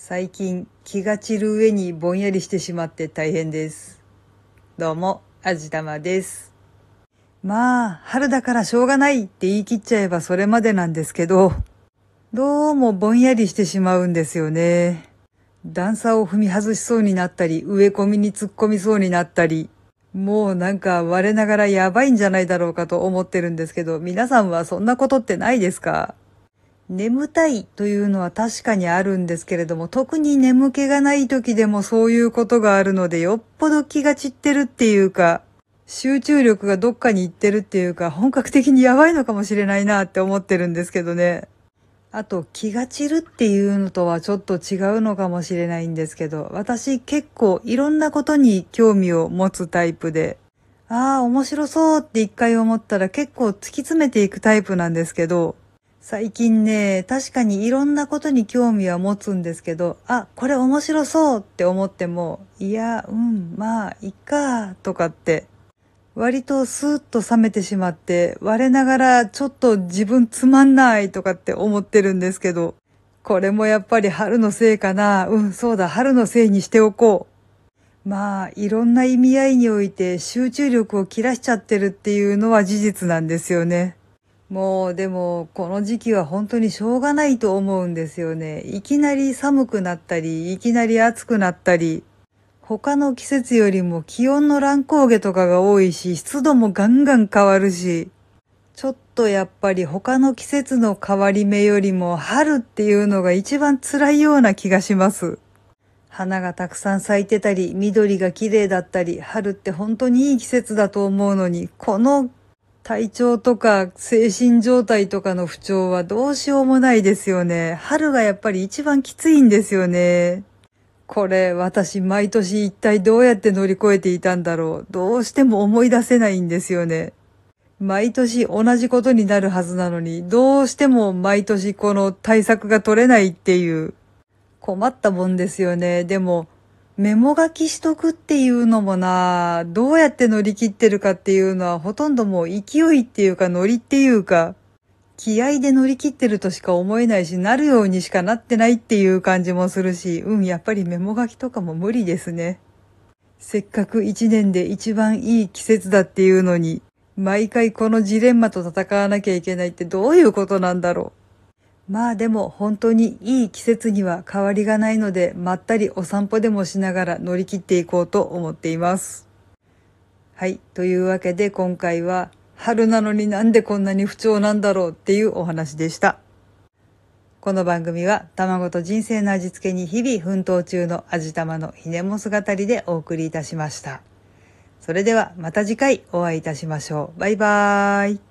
最近気が散る上にぼんやりしてしまって大変です。どうも、あじたまです。まあ、春だからしょうがないって言い切っちゃえばそれまでなんですけど、どうもぼんやりしてしまうんですよね。段差を踏み外しそうになったり、植え込みに突っ込みそうになったり、もうなんか我ながらやばいんじゃないだろうかと思ってるんですけど、皆さんはそんなことってないですか？眠たいというのは確かにあるんですけれども、特に眠気がない時でもそういうことがあるので、よっぽど気が散ってるっていうか、集中力がどっかに行ってるっていうか、本格的にやばいのかもしれないなって思ってるんですけどね。あと、気が散るっていうのとはちょっと違うのかもしれないんですけど、私結構いろんなことに興味を持つタイプで、ああ、面白そうって一回思ったら結構突き詰めていくタイプなんですけど、最近ね、確かにいろんなことに興味は持つんですけど、あ、これ面白そうって思っても、いや、うん、まあ、いっか、とかって、割とスーッと冷めてしまって、我ながらちょっと自分つまんないとかって思ってるんですけど、これもやっぱり春のせいかな。うん、そうだ、春のせいにしておこう。まあ、いろんな意味合いにおいて集中力を切らしちゃってるっていうのは事実なんですよね。もうでもこの時期は本当にしょうがないと思うんですよね。いきなり寒くなったり、いきなり暑くなったり、他の季節よりも気温の乱高下とかが多いし、湿度もガンガン変わるし、ちょっとやっぱり他の季節の変わり目よりも春っていうのが一番辛いような気がします。花がたくさん咲いてたり、緑が綺麗だったり、春って本当にいい季節だと思うのに、この体調とか精神状態とかの不調はどうしようもないですよね。春がやっぱり一番きついんですよね。これ私毎年一体どうやって乗り越えていたんだろう。どうしても思い出せないんですよね。毎年同じことになるはずなのに、どうしても毎年この対策が取れないっていう困ったもんですよね。でもメモ書きしとくっていうのもな、どうやって乗り切ってるかっていうのはほとんどもう勢いっていうかノリっていうか、気合で乗り切ってるとしか思えないし、なるようにしかなってないっていう感じもするし、うん、やっぱりメモ書きとかも無理ですね。せっかく一年で一番いい季節だっていうのに、毎回このジレンマと戦わなきゃいけないってどういうことなんだろう。まあでも本当にいい季節には変わりがないので、まったりお散歩でもしながら乗り切っていこうと思っています。はい。というわけで今回は春なのになんでこんなに不調なんだろうっていうお話でした。この番組は卵と人生の味付けに日々奮闘中の味玉のひねも姿りでお送りいたしました。それではまた次回お会いいたしましょう。バイバーイ。